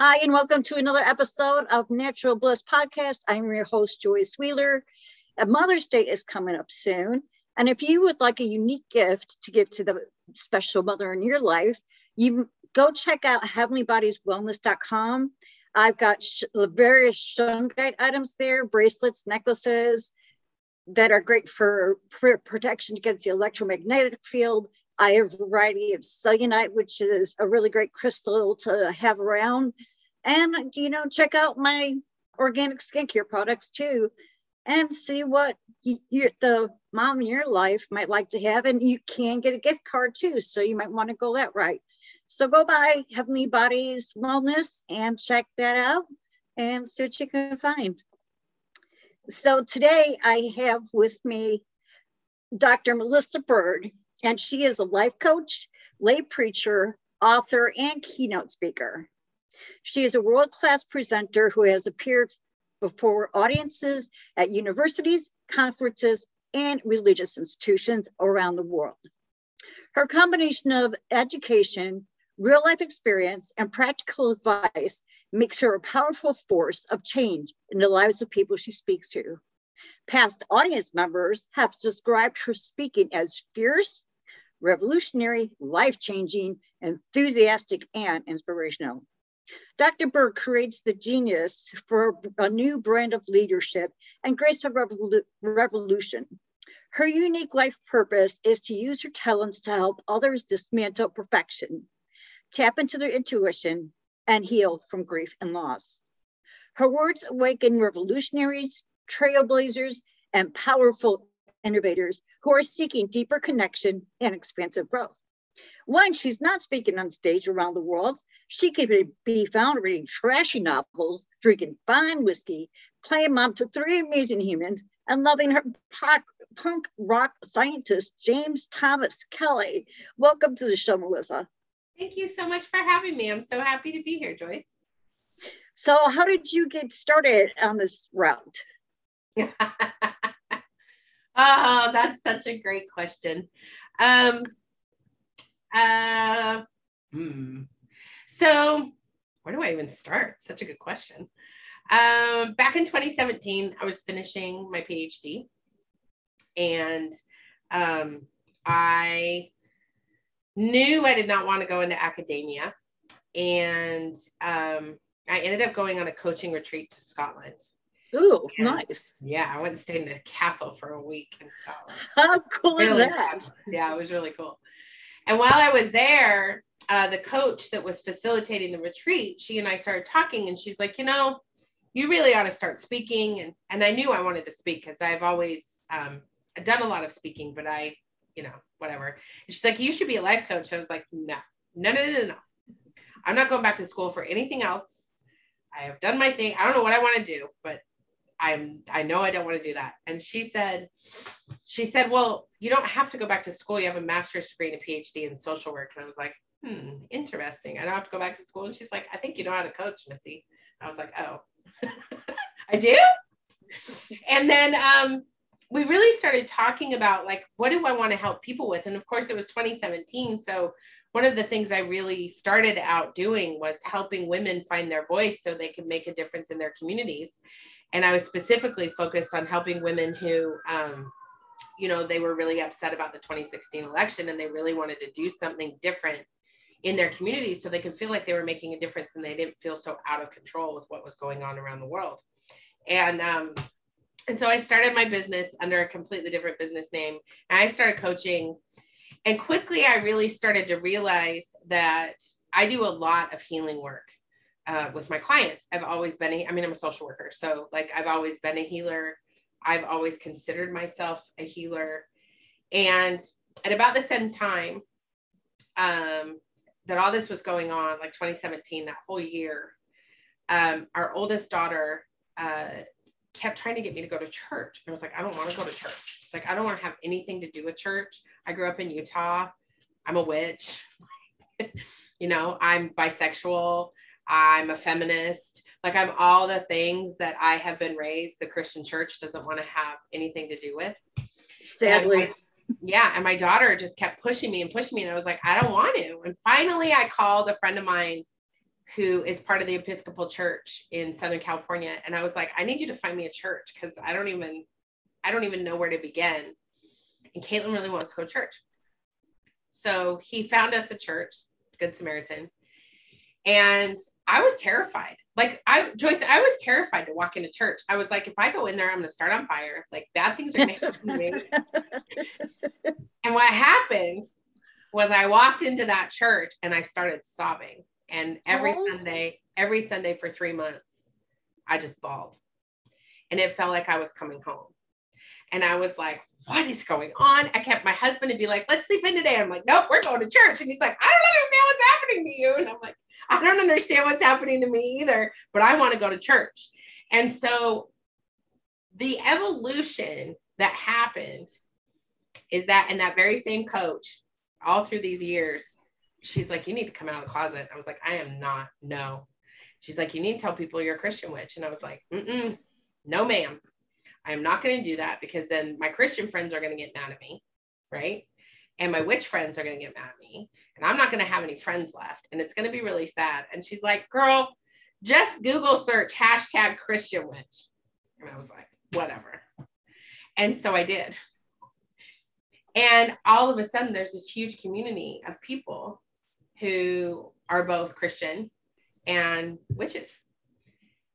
Hi, and welcome to another episode of Natural Bliss Podcast. I'm your host, Joyce Wheeler. A Mother's Day is coming up soon. And if you would like a unique gift to give to the special mother in your life, you go check out heavenlybodieswellness.com. I've got sh- various shungite items there, bracelets, necklaces that are great for pr- protection against the electromagnetic field. I have a variety of selenite, which is a really great crystal to have around. And, you know, check out my organic skincare products too and see what you, you, the mom in your life might like to have. And you can get a gift card too. So you might want to go that right. So go by Heavenly Bodies Wellness and check that out and see what you can find. So today I have with me Dr. Melissa Bird and she is a life coach, lay preacher, author, and keynote speaker. She is a world class presenter who has appeared before audiences at universities, conferences, and religious institutions around the world. Her combination of education, real life experience, and practical advice makes her a powerful force of change in the lives of people she speaks to. Past audience members have described her speaking as fierce, revolutionary, life changing, enthusiastic, and inspirational. Dr. Bird creates the genius for a new brand of leadership and grace of revolu- revolution. Her unique life purpose is to use her talents to help others dismantle perfection, tap into their intuition, and heal from grief and loss. Her words awaken revolutionaries, trailblazers, and powerful innovators who are seeking deeper connection and expansive growth. When she's not speaking on stage around the world, she could be found reading trashy novels, drinking fine whiskey, playing mom to three amazing humans, and loving her punk rock scientist, James Thomas Kelly. Welcome to the show, Melissa. Thank you so much for having me. I'm so happy to be here, Joyce. So, how did you get started on this route? Oh, that's such a great question. Um, uh, hmm. So, where do I even start? Such a good question. Um, back in 2017, I was finishing my PhD, and um, I knew I did not want to go into academia, and um, I ended up going on a coaching retreat to Scotland. Ooh, and, nice. Yeah, I went and stayed in a castle for a week in Scotland. How cool really is that? Fun. Yeah, it was really cool. And while I was there, uh, the coach that was facilitating the retreat, she and I started talking, and she's like, you know, you really ought to start speaking. And and I knew I wanted to speak because I've always um, done a lot of speaking, but I, you know, whatever. And she's like, you should be a life coach. I was like, no, no, no, no, no. I'm not going back to school for anything else. I have done my thing. I don't know what I want to do, but I'm I know I don't want to do that. And she said, she said, well, you don't have to go back to school. You have a master's degree and a PhD in social work. And I was like, hmm, interesting. I don't have to go back to school. And she's like, I think you know how to coach, Missy. I was like, oh, I do. And then um, we really started talking about like, what do I want to help people with? And of course, it was 2017. So one of the things I really started out doing was helping women find their voice so they can make a difference in their communities and I was specifically focused on helping women who, um, you know, they were really upset about the 2016 election and they really wanted to do something different in their community so they could feel like they were making a difference and they didn't feel so out of control with what was going on around the world. And um, and so I started my business under a completely different business name. And I started coaching. And quickly I really started to realize that I do a lot of healing work uh, with my clients. I've always been, a, I mean, I'm a social worker. So, like, I've always been a healer. I've always considered myself a healer. And at about the same time um, that all this was going on, like 2017, that whole year, um, our oldest daughter uh, kept trying to get me to go to church. And I was like, I don't want to go to church. It's like, I don't want to have anything to do with church. I grew up in Utah. I'm a witch. you know, I'm bisexual. I'm a feminist. Like I'm all the things that I have been raised, the Christian church doesn't want to have anything to do with. Sadly. And my, yeah. And my daughter just kept pushing me and pushing me. And I was like, I don't want to. And finally I called a friend of mine who is part of the Episcopal Church in Southern California. And I was like, I need you to find me a church because I don't even, I don't even know where to begin. And Caitlin really wants to go to church. So he found us a church, Good Samaritan. And I was terrified. Like I Joyce, I was terrified to walk into church. I was like, if I go in there, I'm gonna start on fire. Like bad things are gonna happen to me. and what happened was I walked into that church and I started sobbing. And every oh. Sunday, every Sunday for three months, I just bawled. And it felt like I was coming home. And I was like, what is going on? I kept my husband to be like, let's sleep in today. I'm like, nope, we're going to church. And he's like, I don't understand what's happening to you. And I'm like, I don't understand what's happening to me either, but I want to go to church. And so the evolution that happened is that in that very same coach, all through these years, she's like, You need to come out of the closet. I was like, I am not. No. She's like, You need to tell people you're a Christian witch. And I was like, Mm-mm, No, ma'am. I am not going to do that because then my Christian friends are going to get mad at me. Right. And my witch friends are going to get mad at me. And I'm not going to have any friends left. And it's going to be really sad. And she's like, Girl, just Google search hashtag Christian witch. And I was like, Whatever. And so I did. And all of a sudden, there's this huge community of people who are both Christian and witches.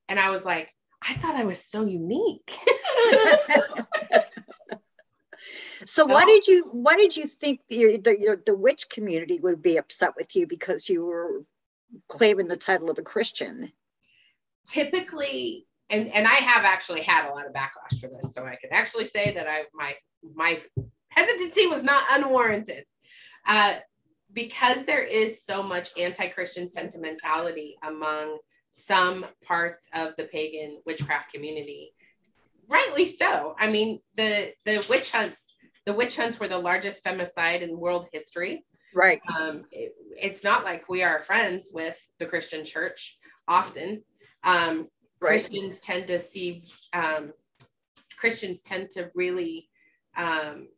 And I was like, I thought I was so unique. so no. why did you why did you think the, the, the witch community would be upset with you because you were claiming the title of a Christian? Typically, and and I have actually had a lot of backlash for this, so I can actually say that I my my hesitancy was not unwarranted. Uh, because there is so much anti-Christian sentimentality among some parts of the pagan witchcraft community, rightly so. I mean, the the witch hunts, the witch hunts were the largest femicide in world history. Right. Um, it, it's not like we are friends with the Christian church often. Um, right. Christians tend to see um, Christians tend to really um,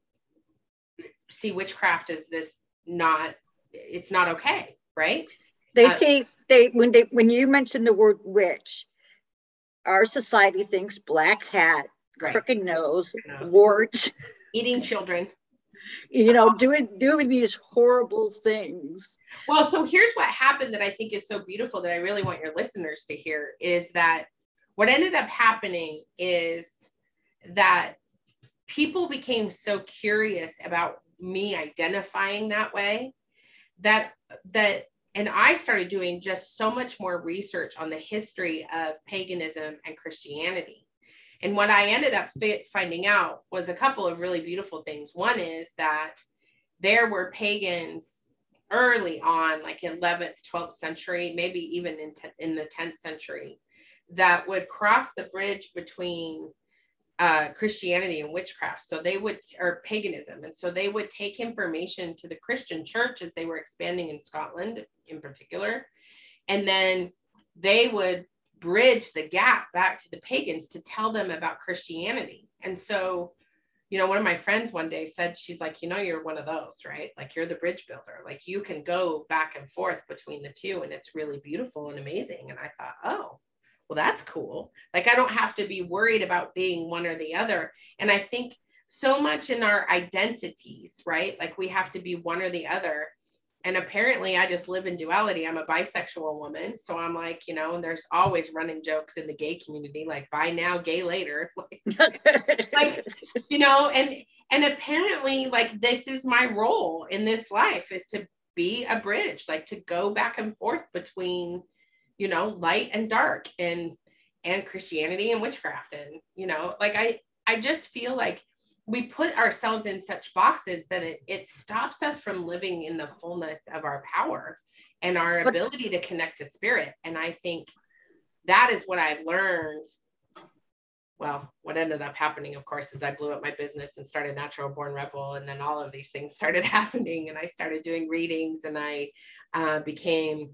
see witchcraft as this not it's not okay right they uh, see they when they when you mention the word witch our society thinks black hat right. crooked nose no. Eating children you know doing doing these horrible things well so here's what happened that i think is so beautiful that i really want your listeners to hear is that what ended up happening is that people became so curious about me identifying that way that that and I started doing just so much more research on the history of paganism and Christianity. And what I ended up finding out was a couple of really beautiful things. One is that there were pagans early on, like 11th, 12th century, maybe even in, te- in the 10th century, that would cross the bridge between uh, Christianity and witchcraft. So they would, or paganism. And so they would take information to the Christian church as they were expanding in Scotland in particular. And then they would bridge the gap back to the pagans to tell them about Christianity. And so, you know, one of my friends one day said, she's like, you know, you're one of those, right? Like you're the bridge builder. Like you can go back and forth between the two and it's really beautiful and amazing. And I thought, oh, well, that's cool. Like I don't have to be worried about being one or the other. And I think so much in our identities, right? Like we have to be one or the other. And apparently, I just live in duality. I'm a bisexual woman. So I'm like, you know, and there's always running jokes in the gay community, like buy now, gay later. Like, like, you know, and and apparently, like this is my role in this life is to be a bridge, like to go back and forth between you know light and dark and and christianity and witchcraft and you know like i i just feel like we put ourselves in such boxes that it, it stops us from living in the fullness of our power and our ability to connect to spirit and i think that is what i've learned well, what ended up happening, of course, is I blew up my business and started Natural Born Rebel. And then all of these things started happening. And I started doing readings and I uh, became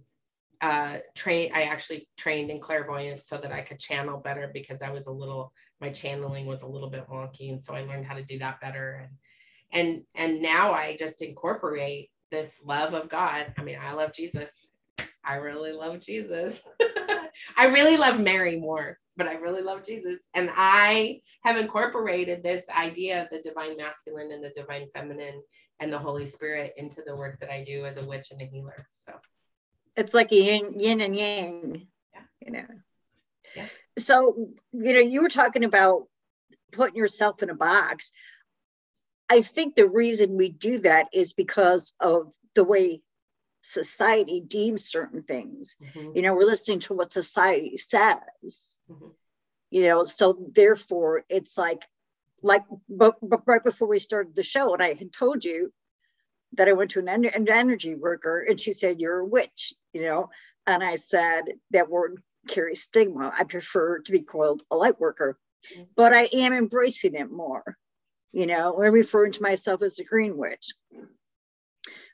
uh, train I actually trained in clairvoyance so that I could channel better because I was a little my channeling was a little bit wonky and so I learned how to do that better and and and now I just incorporate this love of God. I mean, I love Jesus. I really love Jesus. I really love Mary more, but I really love Jesus. And I have incorporated this idea of the divine masculine and the divine feminine and the Holy Spirit into the work that I do as a witch and a healer. So it's like yin, yin and yang, yeah. you know. Yeah. So, you know, you were talking about putting yourself in a box. I think the reason we do that is because of the way society deems certain things. Mm-hmm. You know, we're listening to what society says. Mm-hmm. You know, so therefore it's like, like, but, but right before we started the show, and I had told you that I went to an, an energy worker, and she said, "You're a witch," you know, and I said that word carries stigma. I prefer to be called a light worker, mm-hmm. but I am embracing it more. You know, I'm referring to myself as a green witch.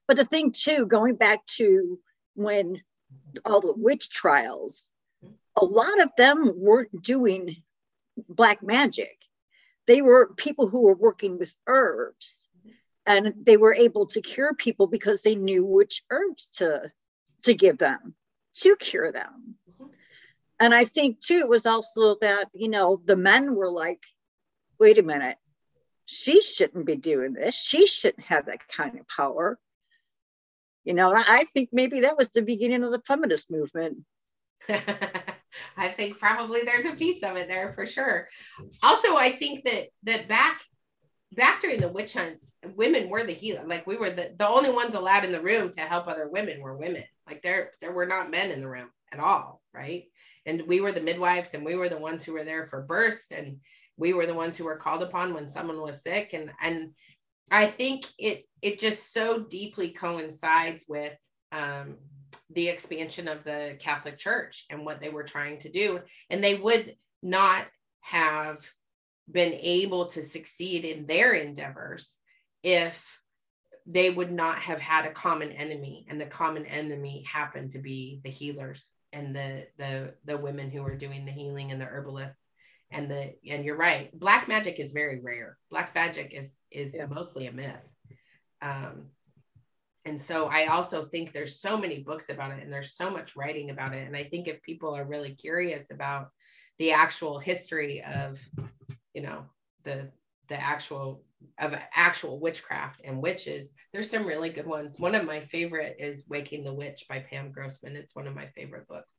But the thing too, going back to when all the witch trials, a lot of them weren't doing black magic. They were people who were working with herbs and they were able to cure people because they knew which herbs to to give them to cure them. Mm-hmm. And I think too, it was also that, you know, the men were like, wait a minute, she shouldn't be doing this. She shouldn't have that kind of power. You know, I think maybe that was the beginning of the feminist movement. I think probably there's a piece of it there for sure. Also, I think that that back back during the witch hunts, women were the healer. Like we were the, the only ones allowed in the room to help other women were women. Like there there were not men in the room at all, right? And we were the midwives and we were the ones who were there for births and we were the ones who were called upon when someone was sick and and I think it it just so deeply coincides with um, the expansion of the Catholic Church and what they were trying to do. And they would not have been able to succeed in their endeavors if they would not have had a common enemy. And the common enemy happened to be the healers and the the the women who were doing the healing and the herbalists and the and you're right black magic is very rare black magic is is yeah. mostly a myth um and so i also think there's so many books about it and there's so much writing about it and i think if people are really curious about the actual history of you know the the actual of actual witchcraft and witches there's some really good ones one of my favorite is waking the witch by pam grossman it's one of my favorite books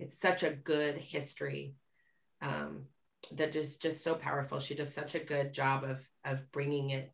it's such a good history um, that is just so powerful. She does such a good job of of bringing it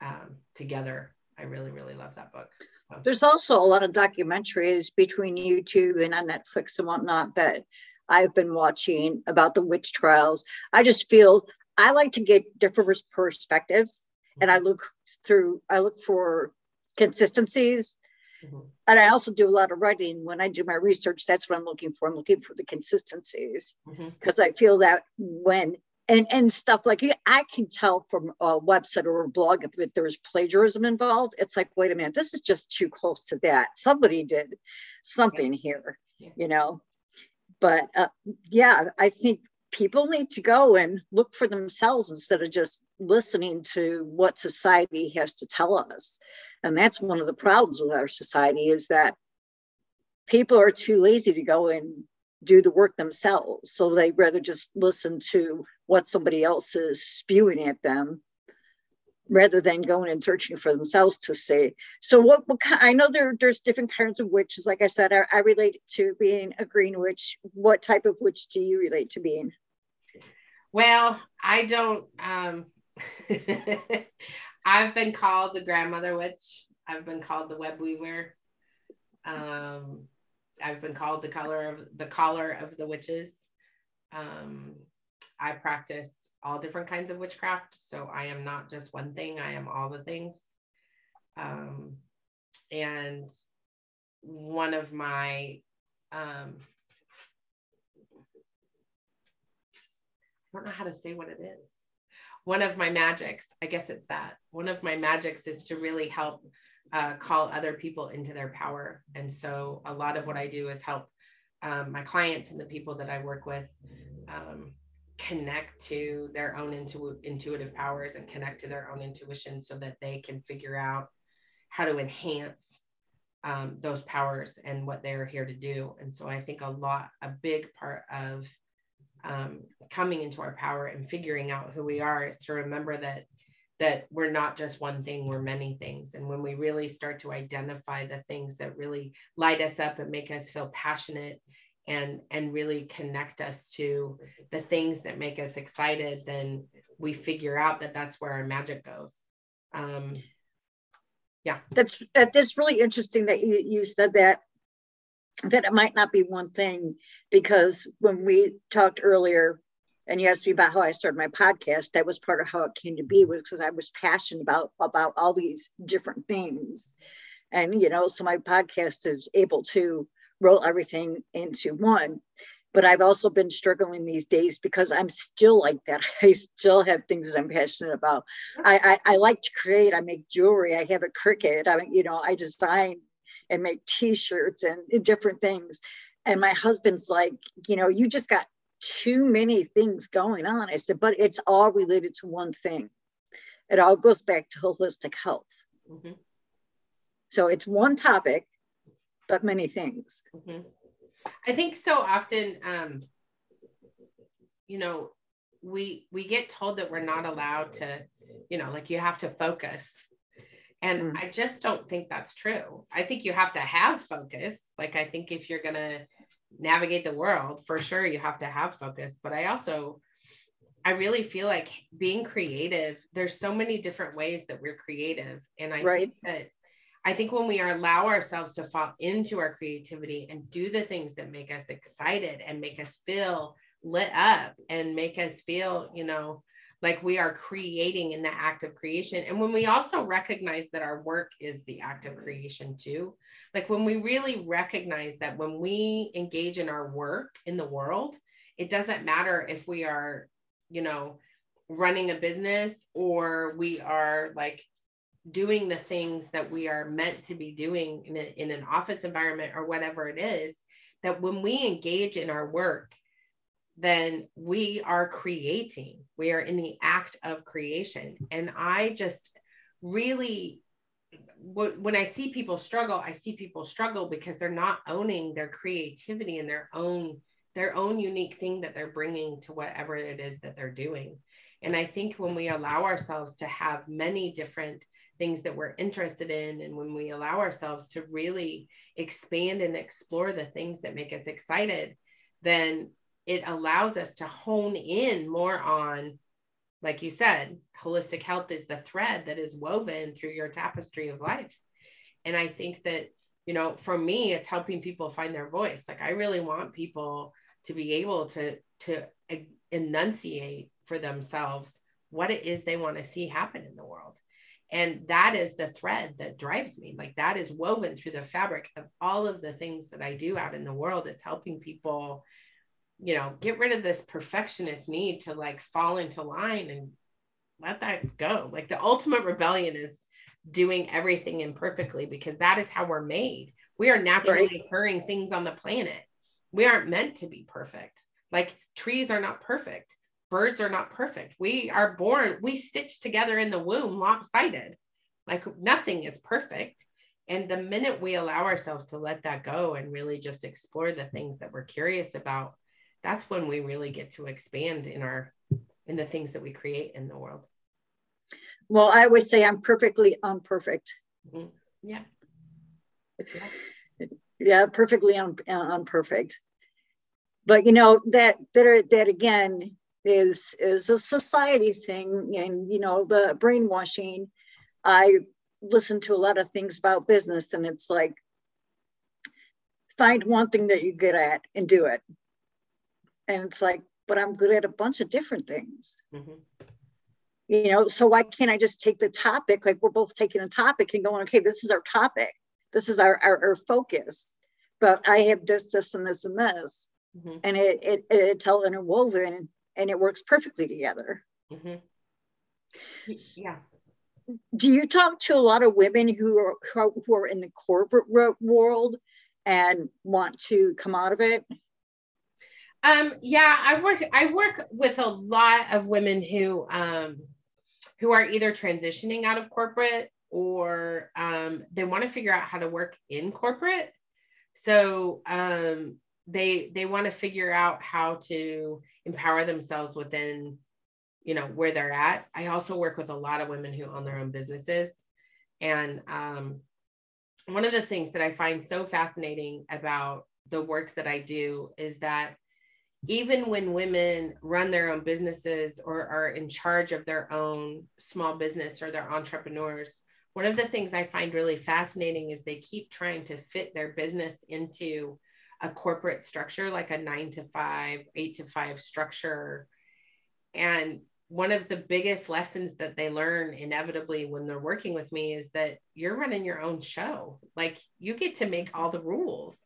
um, together. I really really love that book. So. There's also a lot of documentaries between YouTube and on Netflix and whatnot that I've been watching about the witch trials. I just feel I like to get different perspectives, and I mm-hmm. look through. I look for consistencies Mm-hmm. And I also do a lot of writing. When I do my research, that's what I'm looking for. I'm looking for the consistencies because mm-hmm. I feel that when and and stuff like I can tell from a website or a blog if, if there's plagiarism involved. It's like, wait a minute, this is just too close to that. Somebody did something yeah. here, yeah. you know. But uh, yeah, I think people need to go and look for themselves instead of just listening to what society has to tell us. And that's one of the problems with our society is that people are too lazy to go and do the work themselves. So they rather just listen to what somebody else is spewing at them rather than going and searching for themselves to see. So what, what I know there, there's different kinds of witches. Like I said, I, I relate to being a green witch. What type of witch do you relate to being? Well, I don't, um, I've been called the grandmother witch. I've been called the web weaver. Um, I've been called the color of the collar of the witches. Um, I practice all different kinds of witchcraft, so I am not just one thing. I am all the things. Um, and one of my um, I don't know how to say what it is one of my magics, I guess it's that one of my magics is to really help uh, call other people into their power. And so a lot of what I do is help um, my clients and the people that I work with um, connect to their own intu- intuitive powers and connect to their own intuition so that they can figure out how to enhance um, those powers and what they're here to do. And so I think a lot, a big part of um, coming into our power and figuring out who we are is to remember that that we're not just one thing we're many things and when we really start to identify the things that really light us up and make us feel passionate and and really connect us to the things that make us excited then we figure out that that's where our magic goes um yeah that's that's really interesting that you, you said that that it might not be one thing because when we talked earlier and you asked me about how I started my podcast, that was part of how it came to be was because I was passionate about about all these different things. And you know, so my podcast is able to roll everything into one. But I've also been struggling these days because I'm still like that. I still have things that I'm passionate about. I, I, I like to create. I make jewelry. I have a Cricut. I you know, I design and make T-shirts and different things. And my husband's like, you know, you just got too many things going on. I said, but it's all related to one thing. It all goes back to holistic health. Mm-hmm. So it's one topic, but many things. Mm-hmm. I think so often, um, you know, we we get told that we're not allowed to, you know, like you have to focus. And mm. I just don't think that's true. I think you have to have focus. Like I think if you're gonna navigate the world for sure you have to have focus but i also i really feel like being creative there's so many different ways that we're creative and i right. think that i think when we allow ourselves to fall into our creativity and do the things that make us excited and make us feel lit up and make us feel you know like we are creating in the act of creation. And when we also recognize that our work is the act of creation too like when we really recognize that when we engage in our work in the world it doesn't matter if we are you know running a business or we are like doing the things that we are meant to be doing in, a, in an office environment or whatever it is that when we engage in our work then we are creating. We are in the act of creation. And I just really, when I see people struggle, I see people struggle because they're not owning their creativity and their own their own unique thing that they're bringing to whatever it is that they're doing. And I think when we allow ourselves to have many different things that we're interested in, and when we allow ourselves to really expand and explore the things that make us excited, then it allows us to hone in more on like you said holistic health is the thread that is woven through your tapestry of life. And i think that you know for me it's helping people find their voice. Like i really want people to be able to to enunciate for themselves what it is they want to see happen in the world and that is the thread that drives me like that is woven through the fabric of all of the things that i do out in the world is helping people you know, get rid of this perfectionist need to like fall into line and let that go. Like the ultimate rebellion is doing everything imperfectly because that is how we're made. We are naturally right. occurring things on the planet. We aren't meant to be perfect. Like trees are not perfect. Birds are not perfect. We are born, we stitch together in the womb lopsided. Like nothing is perfect. And the minute we allow ourselves to let that go and really just explore the things that we're curious about, that's when we really get to expand in our in the things that we create in the world well i always say i'm perfectly unperfect mm-hmm. yeah. yeah yeah perfectly un, unperfect but you know that that that again is is a society thing and you know the brainwashing i listen to a lot of things about business and it's like find one thing that you're good at and do it. And it's like but i'm good at a bunch of different things. Mm-hmm. you know so why can't i just take the topic? Like we're both taking a topic and going okay this is our topic. This is our our, our focus. But i have this this and this and this. Mm-hmm. and it, it it's all interwoven and it works perfectly together mm-hmm. yeah do you talk to a lot of women who are who are in the corporate world and want to come out of it um, yeah, I work I work with a lot of women who um who are either transitioning out of corporate or um, they want to figure out how to work in corporate. So um, they they want to figure out how to empower themselves within you know where they're at. I also work with a lot of women who own their own businesses, and um, one of the things that I find so fascinating about the work that I do is that even when women run their own businesses or are in charge of their own small business or they're entrepreneurs, one of the things I find really fascinating is they keep trying to fit their business into a corporate structure, like a nine to five, eight to five structure. And one of the biggest lessons that they learn inevitably when they're working with me is that you're running your own show. Like you get to make all the rules.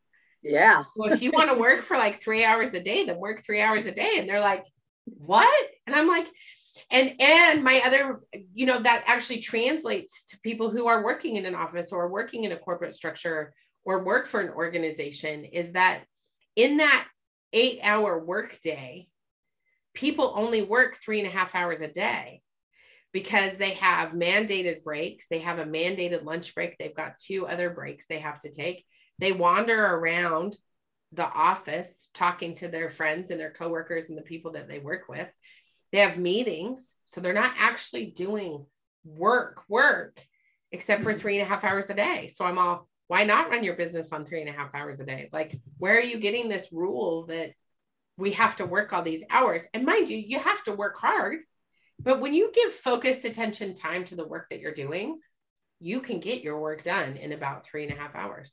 Yeah. well, if you want to work for like three hours a day, then work three hours a day. And they're like, what? And I'm like, and and my other, you know, that actually translates to people who are working in an office or working in a corporate structure or work for an organization is that in that eight hour workday, people only work three and a half hours a day because they have mandated breaks. They have a mandated lunch break. They've got two other breaks they have to take. They wander around the office talking to their friends and their coworkers and the people that they work with. They have meetings. So they're not actually doing work, work, except for mm-hmm. three and a half hours a day. So I'm all, why not run your business on three and a half hours a day? Like, where are you getting this rule that we have to work all these hours? And mind you, you have to work hard. But when you give focused attention time to the work that you're doing, you can get your work done in about three and a half hours.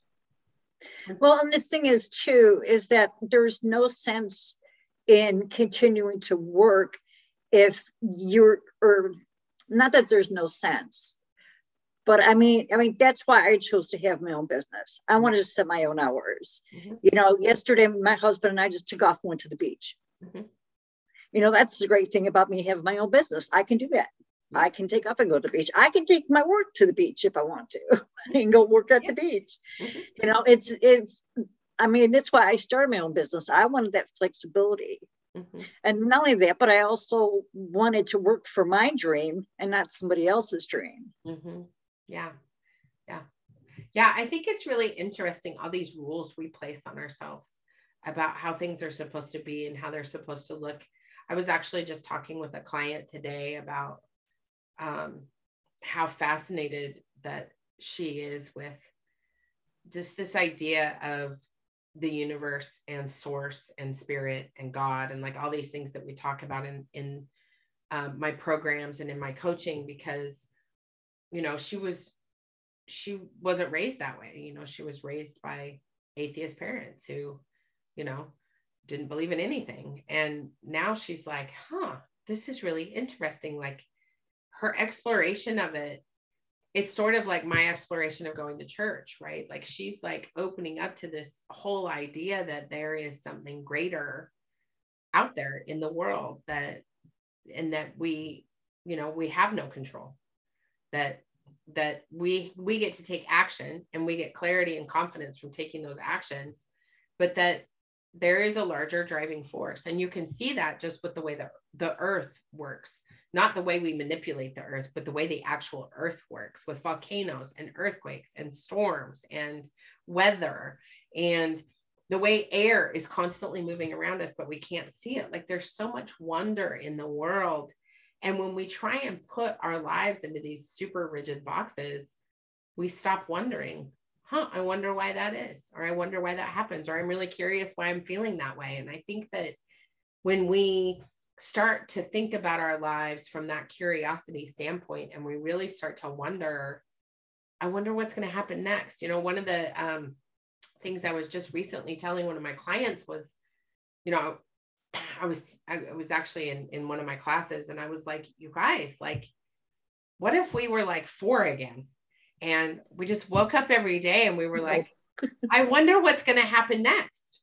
Well, and the thing is, too, is that there's no sense in continuing to work if you're, or not that there's no sense, but I mean, I mean, that's why I chose to have my own business. I wanted to set my own hours. Mm-hmm. You know, yesterday, my husband and I just took off and went to the beach. Mm-hmm. You know, that's the great thing about me having my own business. I can do that. I can take off and go to the beach. I can take my work to the beach if I want to and go work at yeah. the beach. Mm-hmm. You know, it's it's I mean, that's why I started my own business. I wanted that flexibility. Mm-hmm. And not only that, but I also wanted to work for my dream and not somebody else's dream. Mm-hmm. Yeah. Yeah. Yeah. I think it's really interesting all these rules we place on ourselves about how things are supposed to be and how they're supposed to look. I was actually just talking with a client today about um, how fascinated that she is with just this idea of the universe and source and spirit and God and like all these things that we talk about in in um, my programs and in my coaching because you know she was she wasn't raised that way you know she was raised by atheist parents who you know didn't believe in anything. And now she's like huh this is really interesting. Like her exploration of it it's sort of like my exploration of going to church right? Like she's like opening up to this whole idea that there is something greater out there in the world that and that we you know we have no control that that we we get to take action and we get clarity and confidence from taking those actions but that there is a larger driving force and you can see that just with the way that the earth works not the way we manipulate the earth, but the way the actual earth works with volcanoes and earthquakes and storms and weather and the way air is constantly moving around us, but we can't see it. Like there's so much wonder in the world. And when we try and put our lives into these super rigid boxes, we stop wondering, huh, I wonder why that is, or I wonder why that happens, or I'm really curious why I'm feeling that way. And I think that when we start to think about our lives from that curiosity standpoint and we really start to wonder i wonder what's going to happen next you know one of the um, things i was just recently telling one of my clients was you know i was i was actually in in one of my classes and i was like you guys like what if we were like four again and we just woke up every day and we were like i wonder what's going to happen next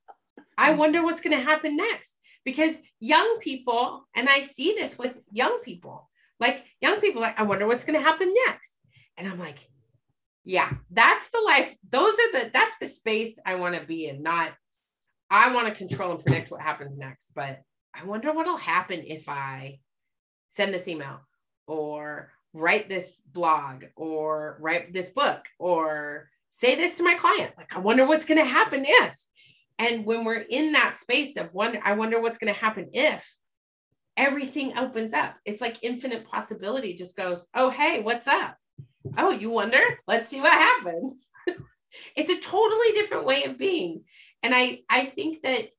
i wonder what's going to happen next because young people, and I see this with young people, like young people, like, I wonder what's going to happen next. And I'm like, yeah, that's the life. Those are the, that's the space I want to be in, not, I want to control and predict what happens next, but I wonder what'll happen if I send this email or write this blog or write this book or say this to my client. Like, I wonder what's going to happen if. And when we're in that space of wonder, I wonder what's going to happen if everything opens up. It's like infinite possibility just goes, oh, hey, what's up? Oh, you wonder? Let's see what happens. it's a totally different way of being. And I, I think that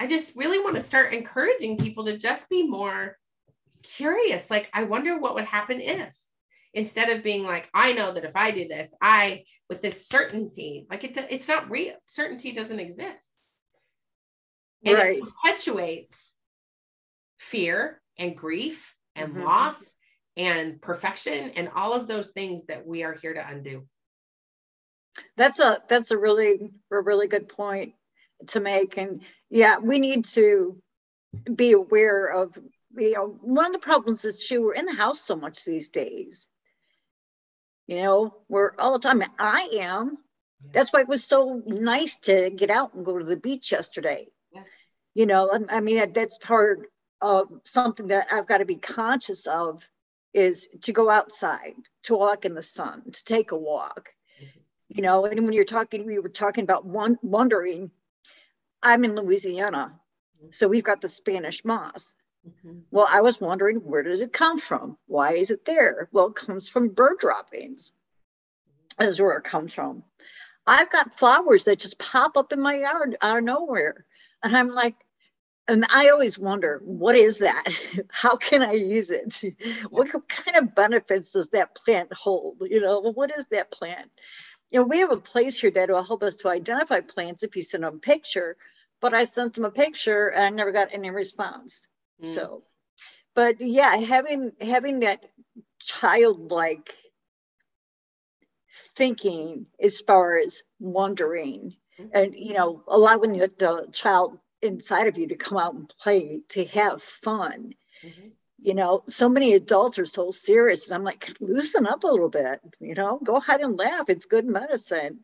I just really want to start encouraging people to just be more curious. Like, I wonder what would happen if, instead of being like, I know that if I do this, I, with this certainty, like it, it's not real. Certainty doesn't exist. And right. it perpetuates fear and grief and mm-hmm. loss and perfection and all of those things that we are here to undo. That's a that's a really a really good point to make. And yeah, we need to be aware of you know one of the problems is too we're in the house so much these days. You know, we're all the time. I am. Yeah. That's why it was so nice to get out and go to the beach yesterday. Yeah. You know, I mean that's part of something that I've got to be conscious of is to go outside, to walk in the sun, to take a walk. Mm-hmm. You know, and when you're talking, we were talking about one, wondering. I'm in Louisiana, mm-hmm. so we've got the Spanish moss. Mm-hmm. Well, I was wondering where does it come from? Why is it there? Well, it comes from bird droppings. Is where it comes from. I've got flowers that just pop up in my yard out of nowhere, and I'm like, and I always wonder, what is that? How can I use it? What kind of benefits does that plant hold? You know, what is that plant? You know, we have a place here that will help us to identify plants if you send them a picture, but I sent them a picture and I never got any response. Mm. So, but yeah, having having that childlike thinking as far as wondering mm-hmm. and you know allowing the, the child inside of you to come out and play, to have fun. Mm-hmm. You know, so many adults are so serious, and I'm like, loosen up a little bit. You know, go ahead and laugh. It's good medicine.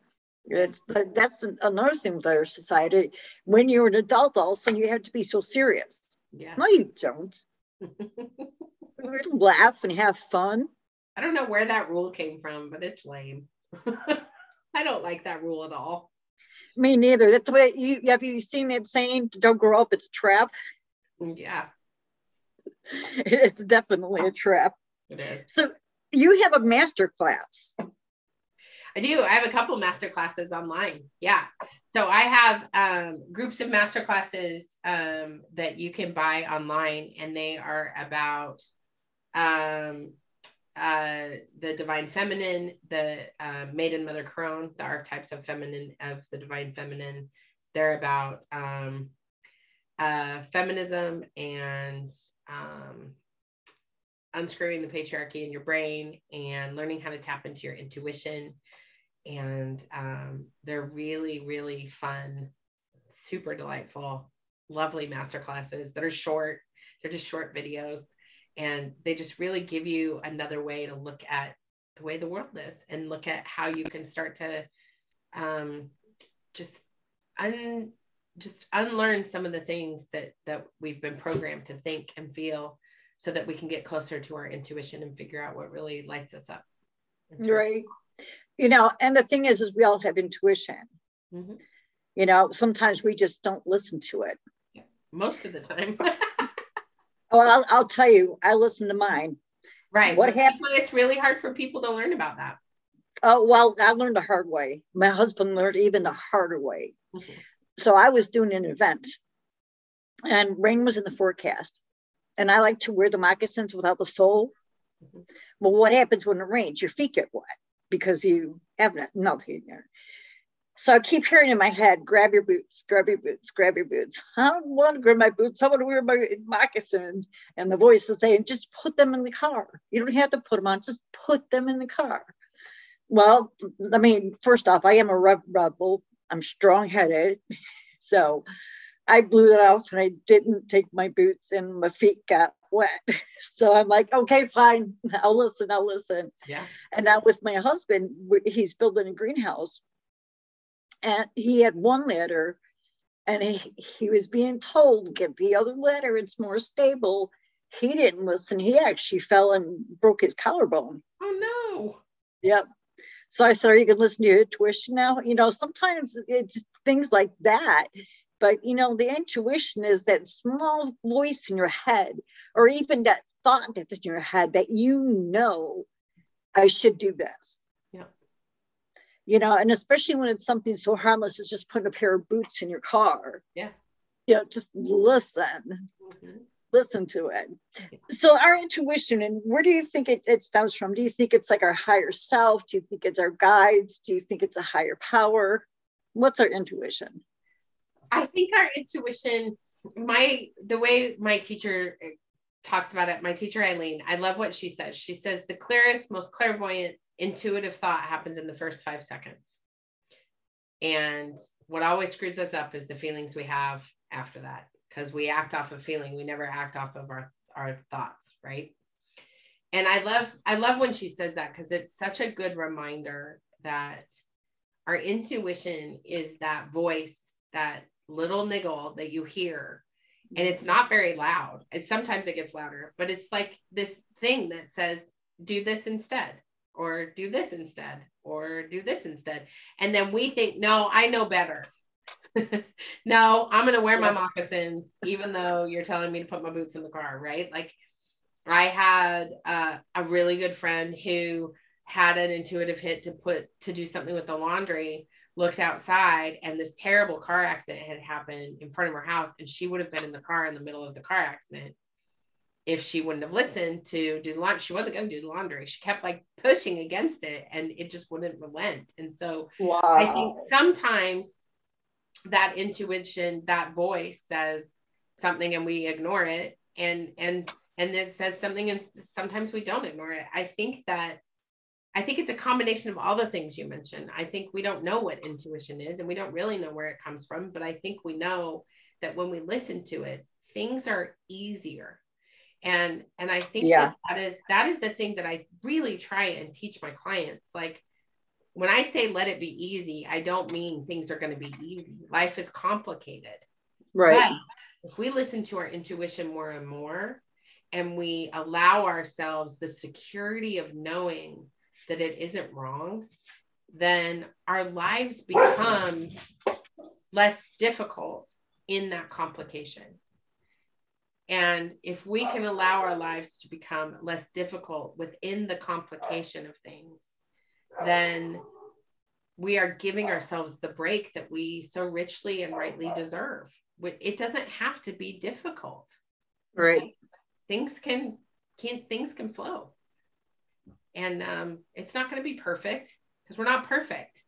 It's that's another thing with our society. When you're an adult, all of a sudden you have to be so serious. Yeah. No, you don't. laugh and have fun. I don't know where that rule came from, but it's lame. I don't like that rule at all. Me neither. That's what you have you seen that saying, don't grow up, it's a trap. Mm, yeah. It's definitely a trap. So you have a master class. I do. I have a couple master classes online. Yeah. So I have um, groups of master classes um, that you can buy online, and they are about um, uh, the divine feminine, the uh, maiden mother crone, the archetypes of feminine of the divine feminine. They're about um, uh, feminism and um, unscrewing the patriarchy in your brain and learning how to tap into your intuition. And um, they're really, really fun, super delightful, lovely master classes that are short. They're just short videos and they just really give you another way to look at the way the world is and look at how you can start to um, just un just unlearn some of the things that that we've been programmed to think and feel so that we can get closer to our intuition and figure out what really lights us up right you know and the thing is is we all have intuition mm-hmm. you know sometimes we just don't listen to it yeah, most of the time Oh, I'll, I'll tell you, I listened to mine. Right. What happened? It's really hard for people to learn about that. Oh, well, I learned the hard way. My husband learned even the harder way. Mm-hmm. So I was doing an event and rain was in the forecast. And I like to wear the moccasins without the sole. Mm-hmm. Well, what happens when it rains? Your feet get wet because you have nothing there. So I keep hearing in my head, grab your boots, grab your boots, grab your boots. I don't want to grab my boots. I want to wear my moccasins. And the voice is saying, just put them in the car. You don't have to put them on, just put them in the car. Well, I mean, first off, I am a rebel. I'm strong headed. So I blew it off and I didn't take my boots and my feet got wet. So I'm like, okay, fine. I'll listen. I'll listen. Yeah. And now with my husband, he's building a greenhouse and he had one ladder and he, he was being told get the other ladder it's more stable he didn't listen. He actually fell and broke his collarbone. Oh no. Yep. So I said, you can listen to your intuition now? You know, sometimes it's things like that. But, you know, the intuition is that small voice in your head, or even that thought that's in your head that you know, I should do this. Yeah. You know, and especially when it's something so harmless as just putting a pair of boots in your car. Yeah. You know, just listen. Mm-hmm listen to it. So our intuition, and where do you think it, it stems from? Do you think it's like our higher self? Do you think it's our guides? Do you think it's a higher power? What's our intuition? I think our intuition, my the way my teacher eh, talks about it, my teacher Eileen, I love what she says. She says the clearest, most clairvoyant, intuitive thought happens in the first five seconds. And what always screws us up is the feelings we have after that because we act off of feeling we never act off of our our thoughts right? And i love i love when she says that because it's such a good reminder that our intuition is that voice that little niggle that you hear. And it's not very loud. It's sometimes it gets louder but it's like this thing that says do this instead or do this instead or do this instead. And then we think no i know better no, I'm gonna wear my moccasins, even though you're telling me to put my boots in the car, right? Like I had uh, a really good friend who had an intuitive hit to put to do something with the laundry, looked outside, and this terrible car accident had happened in front of her house, and she would have been in the car in the middle of the car accident if she wouldn't have listened to do the laundry. She wasn't going to do the laundry. She kept like pushing against it, and it just wouldn't relent. And so wow. I think sometimes that intuition that voice says something and we ignore it. And and and it says something and sometimes we don't ignore it. I think that i think it's a combination of all the things you mentioned. I think we don't know what intuition is and we don't really know where it comes from but i think we know that when we listen to it things are easier. And and i think yeah. that, that is that is the thing that i really try and teach my clients. Like when I say let it be easy, I don't mean things are going to be easy. Life is complicated. Right. But if we listen to our intuition more and more and we allow ourselves the security of knowing that it isn't wrong, then our lives become less difficult in that complication. And if we can allow our lives to become less difficult within the complication of things, then we are giving ourselves the break that we so richly and rightly deserve. It doesn't have to be difficult. Right. Things can can things can flow. And um, it's not going to be perfect because we're not perfect.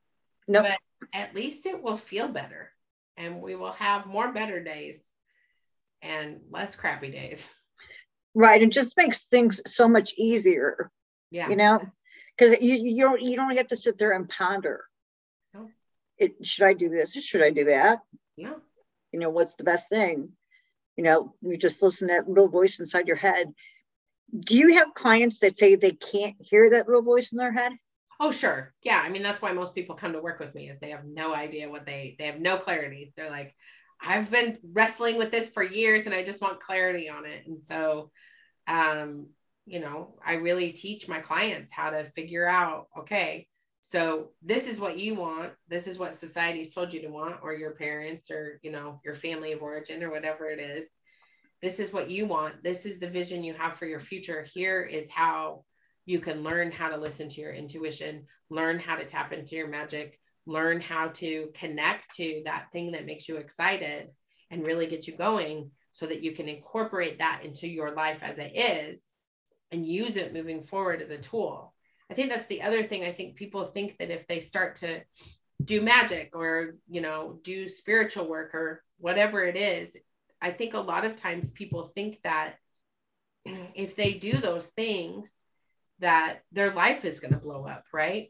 No. Nope. But at least it will feel better and we will have more better days and less crappy days. Right. It just makes things so much easier. Yeah. You know, because you, you don't you don't have to sit there and ponder. No. It should I do this or should I do that? Yeah. You know, what's the best thing? You know, you just listen to that little voice inside your head. Do you have clients that say they can't hear that little voice in their head? Oh, sure. Yeah. I mean, that's why most people come to work with me is they have no idea what they they have no clarity. They're like, I've been wrestling with this for years and I just want clarity on it. And so um you know, I really teach my clients how to figure out, okay, so this is what you want. This is what society's told you to want, or your parents, or you know, your family of origin, or whatever it is. This is what you want. This is the vision you have for your future. Here is how you can learn how to listen to your intuition, learn how to tap into your magic, learn how to connect to that thing that makes you excited and really get you going so that you can incorporate that into your life as it is and use it moving forward as a tool. I think that's the other thing. I think people think that if they start to do magic or, you know, do spiritual work or whatever it is, I think a lot of times people think that if they do those things, that their life is going to blow up, right?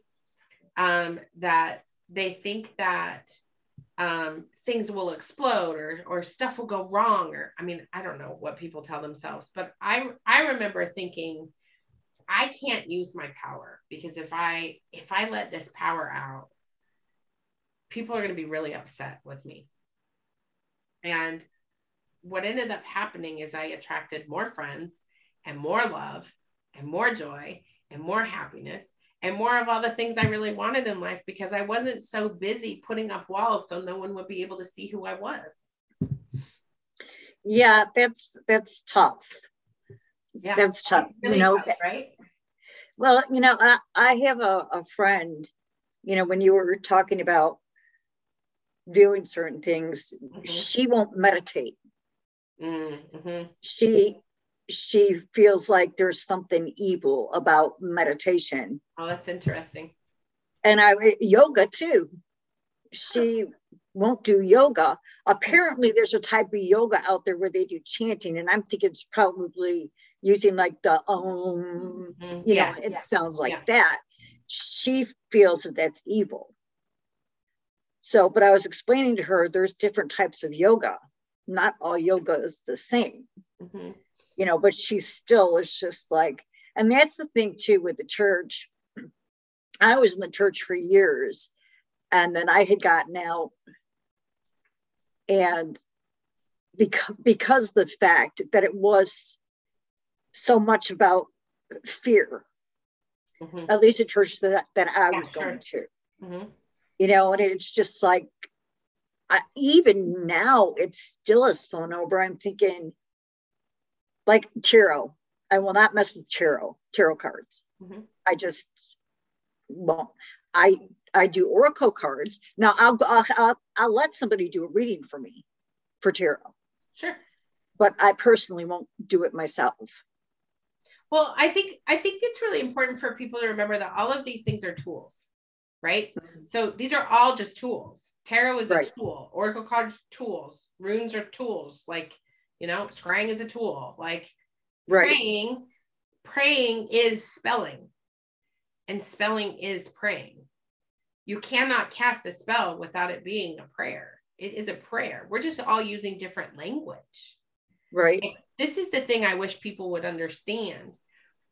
Um, that they think that um, things will explode or or stuff will go wrong or I mean I don't know what people tell themselves but I I remember thinking I can't use my power because if I if I let this power out people are going to be really upset with me. And what ended up happening is I attracted more friends and more love and more joy and more happiness and more of all the things I really wanted in life because I wasn't so busy putting up walls so no one would be able to see who I was. Yeah, that's that's tough. Yeah. That's tough. Really you know, tough, right? well, you know, I, I have a, a friend, you know, when you were talking about doing certain things, Mhm. she won't meditate. Mm-hmm. She she feels like there's something evil about meditation. Oh, that's interesting. And I yoga too. She won't do yoga. Apparently, there's a type of yoga out there where they do chanting, and I'm thinking it's probably using like the um, Mhm. you Yeah. know, it yeah. sounds like yeah. that. She feels that that's evil. So, but I was explaining to her there's different types of yoga. Not all yoga is the same, Mhm. You know, but she still is just like, and that's the thing too with the church. I was in the church for years and then I had gotten out and because because the fact that it was so much about fear Mhm. at least a church that that I Yeah, was going to, Mhm. you know, and it's just like, I, even now it's still a phone over. I'm thinking, like tarot, I will not mess with tarot tarot cards. Mhm. I just won't. I I do oracle cards now. I'll, I'll I'll I'll let somebody do a reading for me for tarot, Sure. but I personally won't do it myself. Well, I think I think it's really important for people to remember that all of these things are tools, right? So these are all just tools. Tarot is a tool. Oracle cards tools. Runes are tools. Like you know, scrying is a tool. Like Right. praying, praying is spelling, and spelling is praying. You cannot cast a spell without it being a prayer. It is a prayer. We're just all using different language Right. this is the thing I wish people would understand.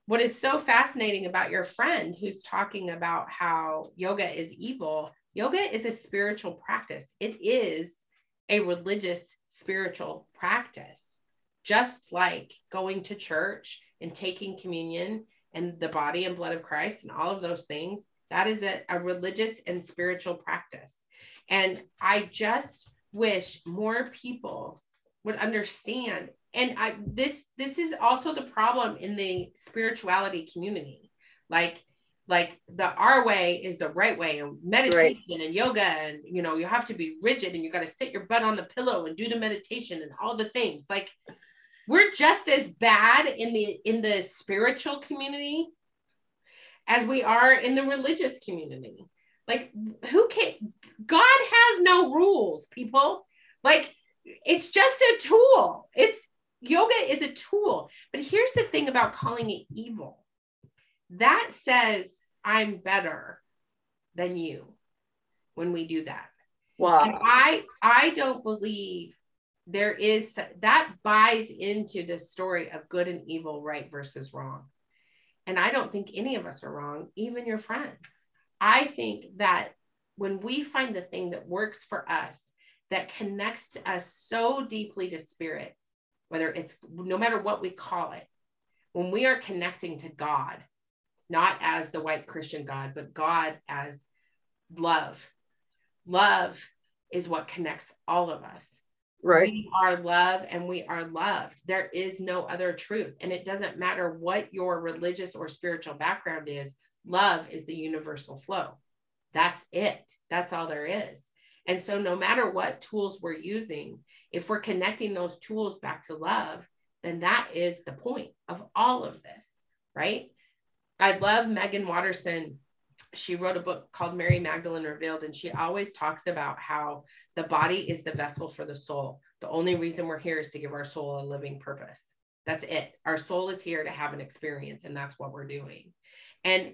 What is so fascinating about your friend who's talking about how yoga is evil, yoga is a spiritual practice. It is a religious spiritual practice, just like going to church and taking communion and the body and blood of Christ and all of those things. That is a, a religious and spiritual practice. And I just wish more people would understand and i this this is also the problem in the spirituality community like like the our way is the right way and meditation and yoga and you know you have to be rigid and you got to sit your butt on the pillow and do the meditation and all the things. Like we're just as bad in the in the spiritual community as we are in the religious community. Like who can god has no rules people. Like it's just a tool. It's yoga is a tool. But here's the thing about calling it evil. That says i'm better than you when we do that. And i i don't believe there is that buys into the story of good and evil right versus wrong. And i don't think any of us are wrong even your friend. I think that when we find the thing that works for us that connects to us so deeply to spirit whether it's no matter what we call it when we are connecting to god not as the white christian god but god as love love is what connects all of us Right. we are love and we are loved. There is no other truth. And it doesn't matter what your religious or spiritual background is, love is the universal flow. That's it. That's all there is. And so, no matter what tools we're using, if we're connecting those tools back to love, then that is the point of all of this, right? I love Meggan Watterson. She wrote a book called Mary Magdalene Revealed, and she always talks about how the body is the vessel for the soul. The only reason we're here is to give our soul a living purpose. That's it. Our soul is here to have an experience, and that's what we're doing. And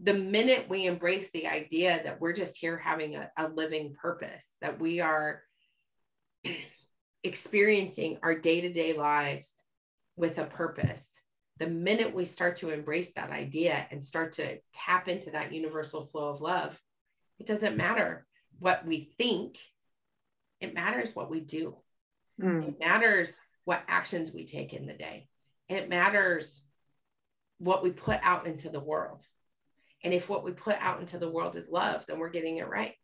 the minute we embrace the idea that we're just here having a, a living purpose, that we are experiencing our day to day lives with a purpose, the minute we start to embrace that idea and start to tap into that universal flow of love, it doesn't matter what we think, it matters what we do. Mm. It matters what actions we take in the day. It matters what we put out into the world. And if what we put out into the world is love, then we're getting it right.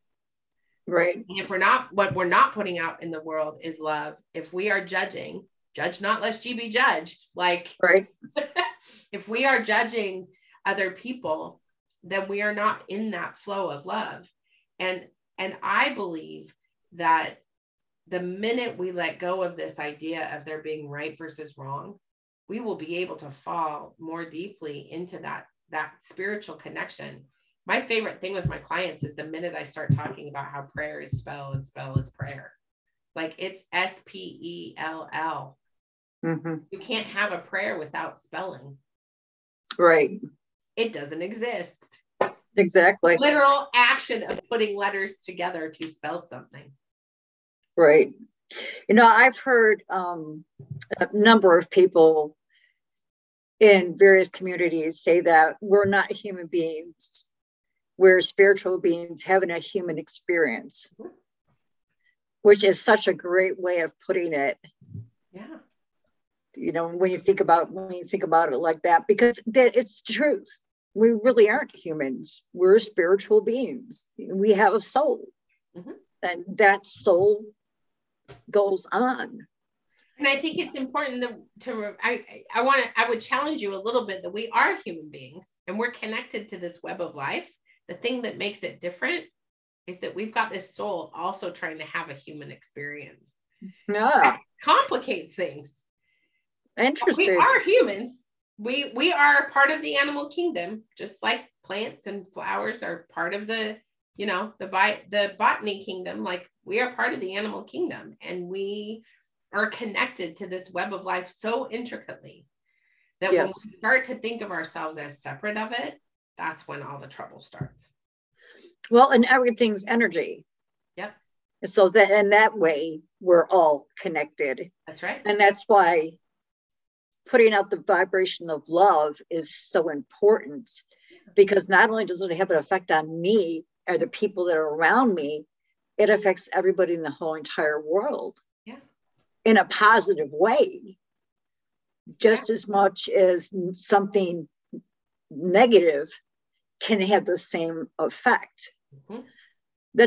Right. And if we're not, what we're not putting out in the world is love. If we are judging, judge not lest ye be judged. Like, right. if we are judging other people, then we are not in that flow of love. And and I believe that the minute we let go of this idea of there being right versus wrong, we will be able to fall more deeply into that that spiritual connection. My favorite thing with my clients is the minute I start talking about how prayer is spell and spell is prayer. Like it's S P E L L. Mm-hmm. You can't have a prayer without spelling. Right. It doesn't exist. Exactly. Literal action of putting letters together to spell something. Right. You know, I've heard um, a number of people in various communities say that we're not human beings, we're spiritual beings having a human experience, which is such a great way of putting it. You know, when you think about when you think about it like that, because that it's truth. We really aren't humans. We're spiritual beings. We have a soul. Mm-hmm. And that soul goes on. And I think it's important to, to I, I want to, I would challenge you a little bit that we are human beings and we're connected to this web of life. The thing that makes it different is that we've got this soul also trying to have a human experience. Yeah. That complicates things. Interesting. We are humans. We we are part of the animal kingdom, just like plants and flowers are part of the, you know, the bi- the botany kingdom. Like we are part of the animal kingdom and we are connected to this web of life so intricately that yes. when we start to think of ourselves as separate of it, that's when all the trouble starts. Well, and everything's energy. Yep. So that in that way, we're all connected. That's right. And that's why putting out the vibration of love is so important because not only does it have an effect on me or the people that are around me, it affects everybody in the whole entire world yeah. in a positive way just yeah. as much as something negative can have the same effect mm-hmm.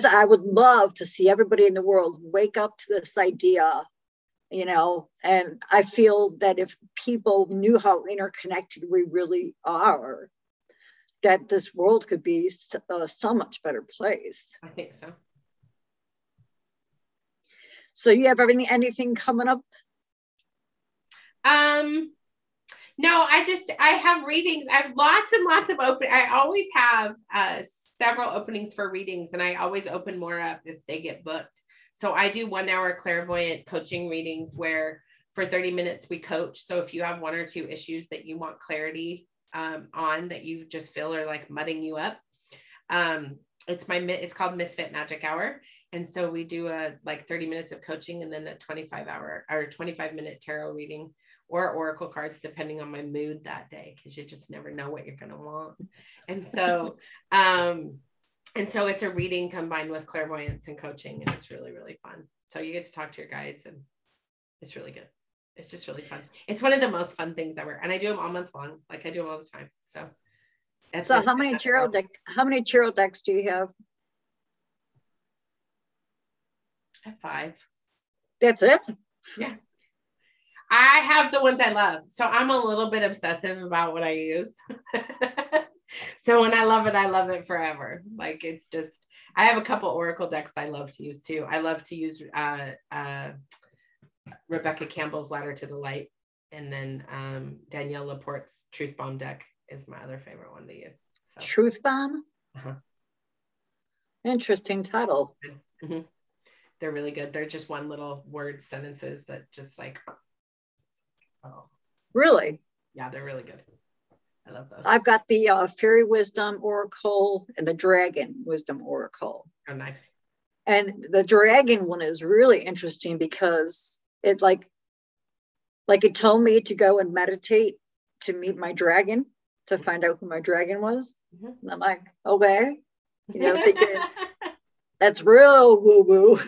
I would love to see everybody in the world wake up to this idea you know and i feel that if people knew how interconnected we really are that this world could be a so much better place i think so so you have any anything coming up? Um no, I just I have readings. I have lots and lots of open. I always have uh, several openings for readings, and I always open more up if they get booked. So I do one hour clairvoyant coaching readings where for 30 minutes we coach. So if you have one or two issues that you want clarity um, on that you just feel are like mudding you up, um, it's my it's called Misfit Magic Hour, and so we do a like 30 minutes of coaching and then a 25 hour or 25 minute tarot reading or oracle cards depending on my mood that day because you just never know what you're going to want and so um and so it's a reading combined with clairvoyance and coaching and it's really really fun so you get to talk to your guides and it's really good it's just really fun it's one of the most fun things ever and i do them all month long like i do them all the time so so how many tarot deck how many tarot decks do you have have five. That's it? Yeah. I have the ones I love. So I'm a little bit obsessive about what I use. so when I love it, I love it forever. Like it's just, I have a couple Oracle decks I love to use too. I love to use uh, uh, Rebecca Campbell's Ladder to the Light. And then um, Danielle Laporte's Truth Bomb deck is my other favorite one to use. So. Truth Bomb? Uh-huh. Interesting title. Mm-hmm they're really good. They're just one little word sentences that just like, oh. Really? Yeah, they're really good. I love those. I've got the uh, Fairy Wisdom Oracle and the Dragon Wisdom Oracle. Oh, nice. And the Dragon one is really interesting because it like, like it told me to go and meditate to meet my dragon to find out who my dragon was. Mm-hmm. And I'm like, okay, you know, thinking that's real woo woo.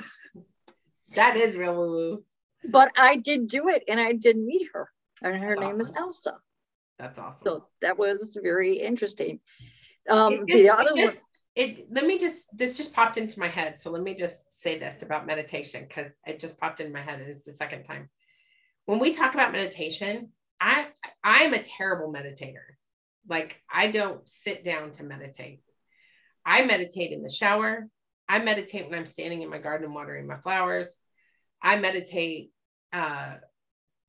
That is real woo woo. but I did do it and I did meet her. And her That's name is. Elsa. That's awesome. So that was very interesting. Um, It the other it just- one, it let me just this just popped into my head. So let me just say this about meditation because it just popped in my head and it's the second time. When we talk about meditation i i'm a terrible meditator. Like i don't sit down to meditate. I meditate in the shower. I meditate when i'm standing in my garden watering my flowers. I meditate uh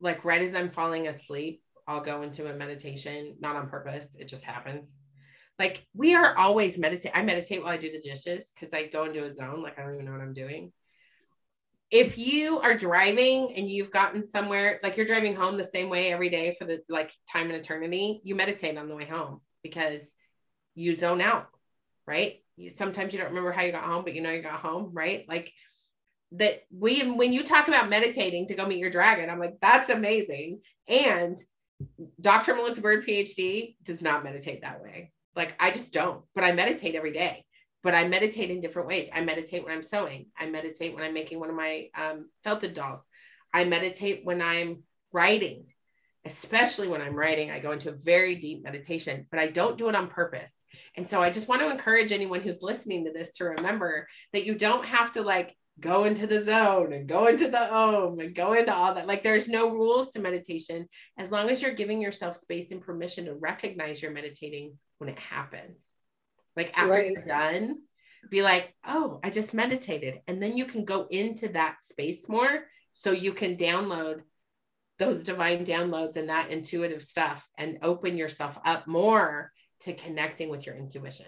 like right as i'm falling asleep i'll go into a meditation not on purpose it just happens like we are always meditate. I meditate while I do the dishes because I go into a zone like I don't even know what I'm doing. If you are driving and you've gotten somewhere, like you're driving home the same way every day for the like time and eternity, you meditate on the way home because you zone out, right? You sometimes you don't remember how you got home, but you know you got home, right? Like that we when you talk about meditating to go meet your dragon, I'm like, that's amazing. And Dr. Melissa Bird, PhD, does not meditate that way. Like I just don't, but I meditate every day. But I meditate in different ways. I meditate when I'm sewing. I meditate when I'm making one of my um, felted dolls. I meditate when I'm writing, especially when I'm writing. I go into a very deep meditation, but I don't do it on purpose. And so I just want to encourage anyone who's listening to this to remember that you don't have to like go into the zone and go into the om and go into all that. Like there's no rules to meditation as long as you're giving yourself space and permission to recognize you're meditating when it happens. Like after Right. you're done, be like, oh, I just meditated. And then you can go into that space more so you can download those divine downloads and that intuitive stuff and open yourself up more to connecting with your intuition.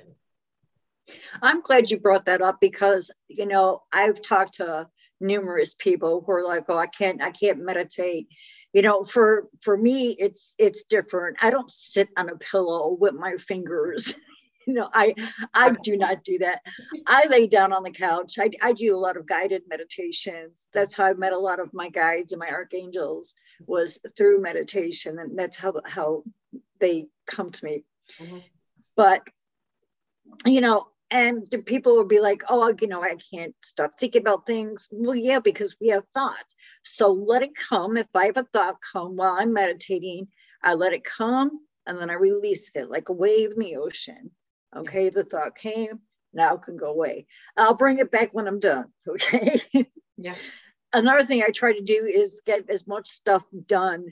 I'm glad you brought that up because you know I've talked to numerous people who are like, "Oh, I can't, I can't meditate." You know, for for me, it's it's different. I don't sit on a pillow with my fingers. You know, I I do not do that. I lay down on the couch. I I do a lot of guided meditations. That's how I met a lot of my guides and my archangels was through meditation, and that's how how they come to me. Mhm. But you know, and people would be like, oh, you know, I can't stop thinking about things. Well, yeah, because we have thoughts. So let it come. If I have a thought come while I'm meditating, I let it come and then I release it like a wave in the ocean. Okay, the thought came, now it can go away. I'll bring it back when I'm done. Okay. Yeah. Another thing I try to do is get as much stuff done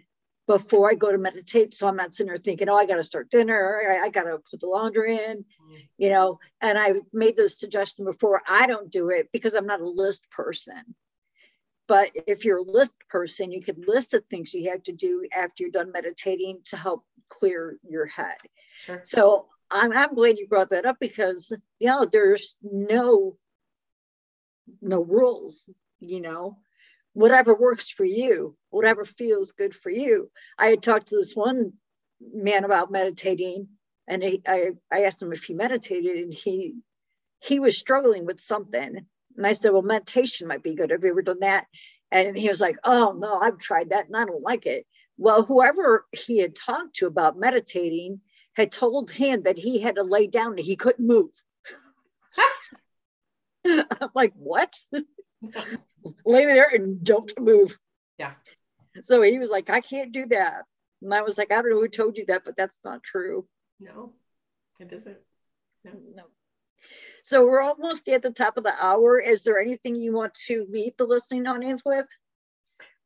before I go to meditate. So I'm not sitting there thinking, oh, I got to start dinner. I, I got to put the laundry in, mm-hmm. you know. And I've made this suggestion before. I don't do it because I'm not a list person. But if you're a list person, you could list the things you have to do after you're done meditating to help clear your head. Sure. So I'm, I'm glad you brought that up because, you know, there's no, no rules, you know, whatever works for you, whatever feels good for you. I had talked to this one man about meditating and he, I, I asked him if he meditated and he, he was struggling with something. And I said, well, meditation might be good. Have you ever done that? And he was like, oh, no, I've tried that and I don't like it. Well, whoever he had talked to about meditating had told him that he had to lay down and he couldn't move. I'm like, what? lay there and don't move. Yeah. So he was like, I can't do that. And I was like, I don't know who told you that, but that's not true. No, it isn't. No. No. So we're almost at the top of the hour. Is there anything you want to leave the listening audience with?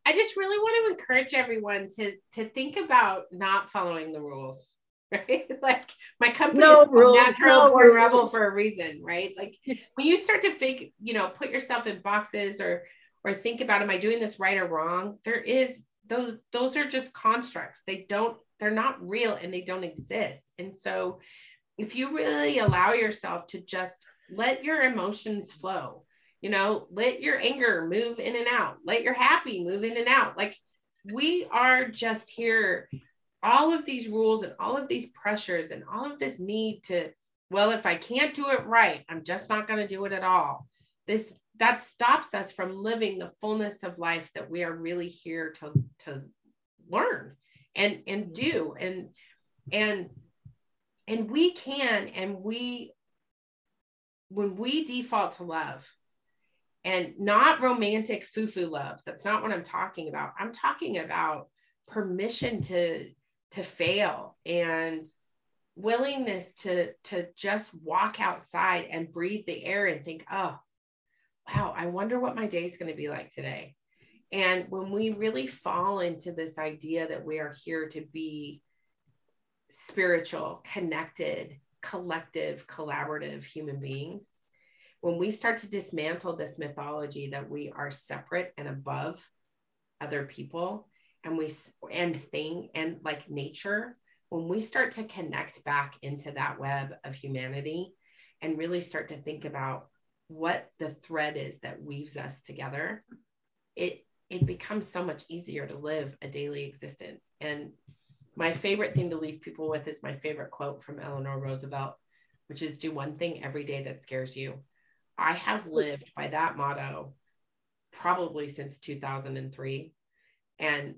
I just really want to encourage everyone to to think about not following the rules. Right? Like my company No is rules, natural no born rebel for a reason, right? Like when you start to think, you know, put yourself in boxes or or think about am I doing this right or wrong? There is those those are just constructs. They don't they're not real and they don't exist. And so if you really allow yourself to just let your emotions flow, you know, let your anger move in and out, let your happy move in and out. Like we are just here, all of these rules and all of these pressures and all of this need to, well, if I can't do it right, I'm just not going to do it at all. This that stops us from living the fullness of life that we are really here to to learn and and mm-hmm. do and and and we can and we when we default to love and not romantic foo-foo love. That's not what I'm talking about. I'm talking about permission to to fail and willingness to to just walk outside and breathe the air and think, oh, wow, I wonder what my day is going to be like today. And when we really fall into this idea that we are here to be spiritual, connected, collective, collaborative human beings, when we start to dismantle this mythology that we are separate and above other people and we and thing and like nature when we start to connect back into that web of humanity and really start to think about what the thread is that weaves us together it it becomes so much easier to live a daily existence. And my favorite thing to leave people with is my favorite quote from Eleanor Roosevelt which is do one thing every day that scares you. I have lived by that motto probably since 2003 and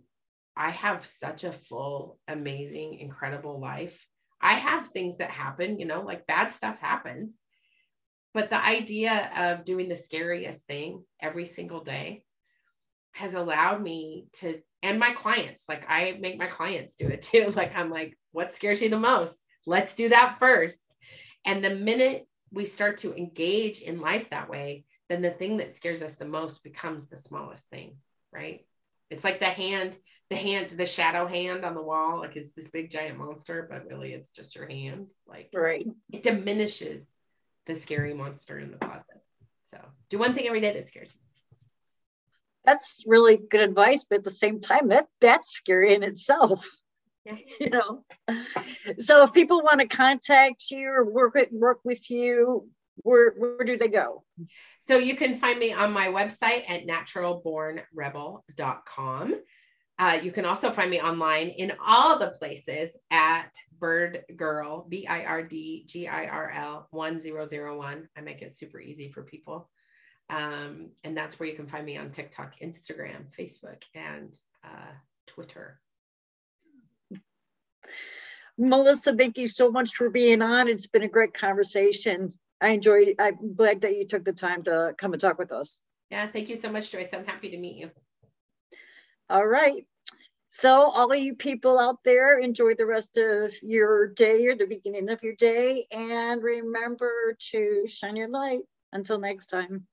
I have such a full, amazing, incredible life. I have things that happen, you know, like bad stuff happens. But the idea of doing the scariest thing every single day has allowed me to, and my clients, like I make my clients do it too. Like, I'm like, what scares you the most? Let's do that first. And the minute we start to engage in life that way, then the thing that scares us the most becomes the smallest thing, right? It's like the hand, the hand, the shadow hand on the wall, like is this big giant monster, but really it's just your hand. Like right. It diminishes the scary monster in the closet. So do one thing every day that scares you. That's really good advice, but at the same time, that that's scary in itself. Yeah. You know. So if people want to contact you or work with work with you, where where do they go? So you can find me on my website at naturalbornrebel.com. Uh, you can also find me online in all the places at Bird Girl, B I R D G I R L 1001. I make it super easy for people. Um, and that's where you can find me on TikTok, Instagram, Facebook, and uh, Twitter. Melissa, thank you so much for being on. It's been a great conversation. I enjoyed. I'm glad that you took the time to come and talk with us. Yeah, thank you so much, Joyce. I'm happy to meet you. All right. So, all of you people out there, enjoy the rest of your day or the beginning of your day. And remember to shine your light. Until next time.